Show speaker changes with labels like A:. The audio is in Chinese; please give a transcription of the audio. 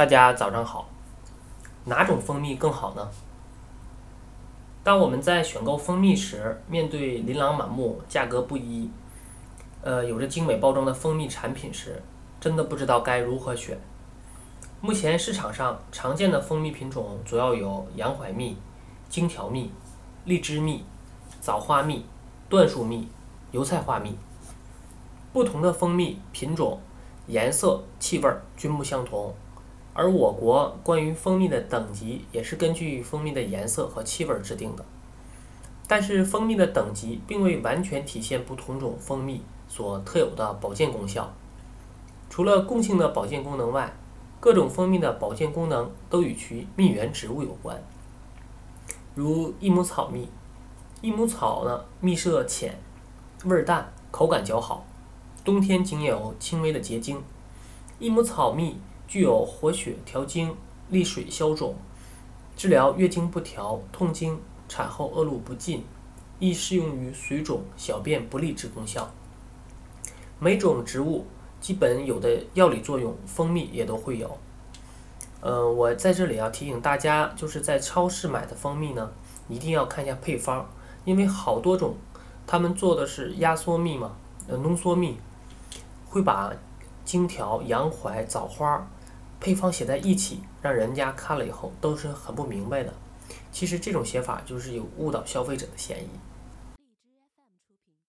A: 大家早上好，哪种蜂蜜更好呢？当我们在选购蜂蜜时，面对琳琅满目、价格不一、呃有着精美包装的蜂蜜产品时，真的不知道该如何选。目前市场上常见的蜂蜜品种主要有洋槐蜜、荆条蜜、荔枝蜜、枣花蜜、椴树蜜、油菜花蜜。不同的蜂蜜品种、颜色、气味均不相同。而我国关于蜂蜜的等级也是根据蜂蜜的颜色和气味制定的，但是蜂蜜的等级并未完全体现不同种蜂蜜所特有的保健功效。除了共性的保健功能外，各种蜂蜜的保健功能都与其蜜源植物有关。如益母草蜜，益母草呢蜜色浅，味儿淡，口感较好，冬天仅有轻微的结晶。益母草蜜。具有活血调经、利水消肿、治疗月经不调、痛经、产后恶露不尽，亦适用于水肿、小便不利之功效。每种植物基本有的药理作用，蜂蜜也都会有。呃，我在这里要提醒大家，就是在超市买的蜂蜜呢，一定要看一下配方，因为好多种，他们做的是压缩蜜嘛，呃，浓缩蜜，会把荆条、洋槐、枣花。配方写在一起，让人家看了以后都是很不明白的。其实这种写法就是有误导消费者的嫌疑。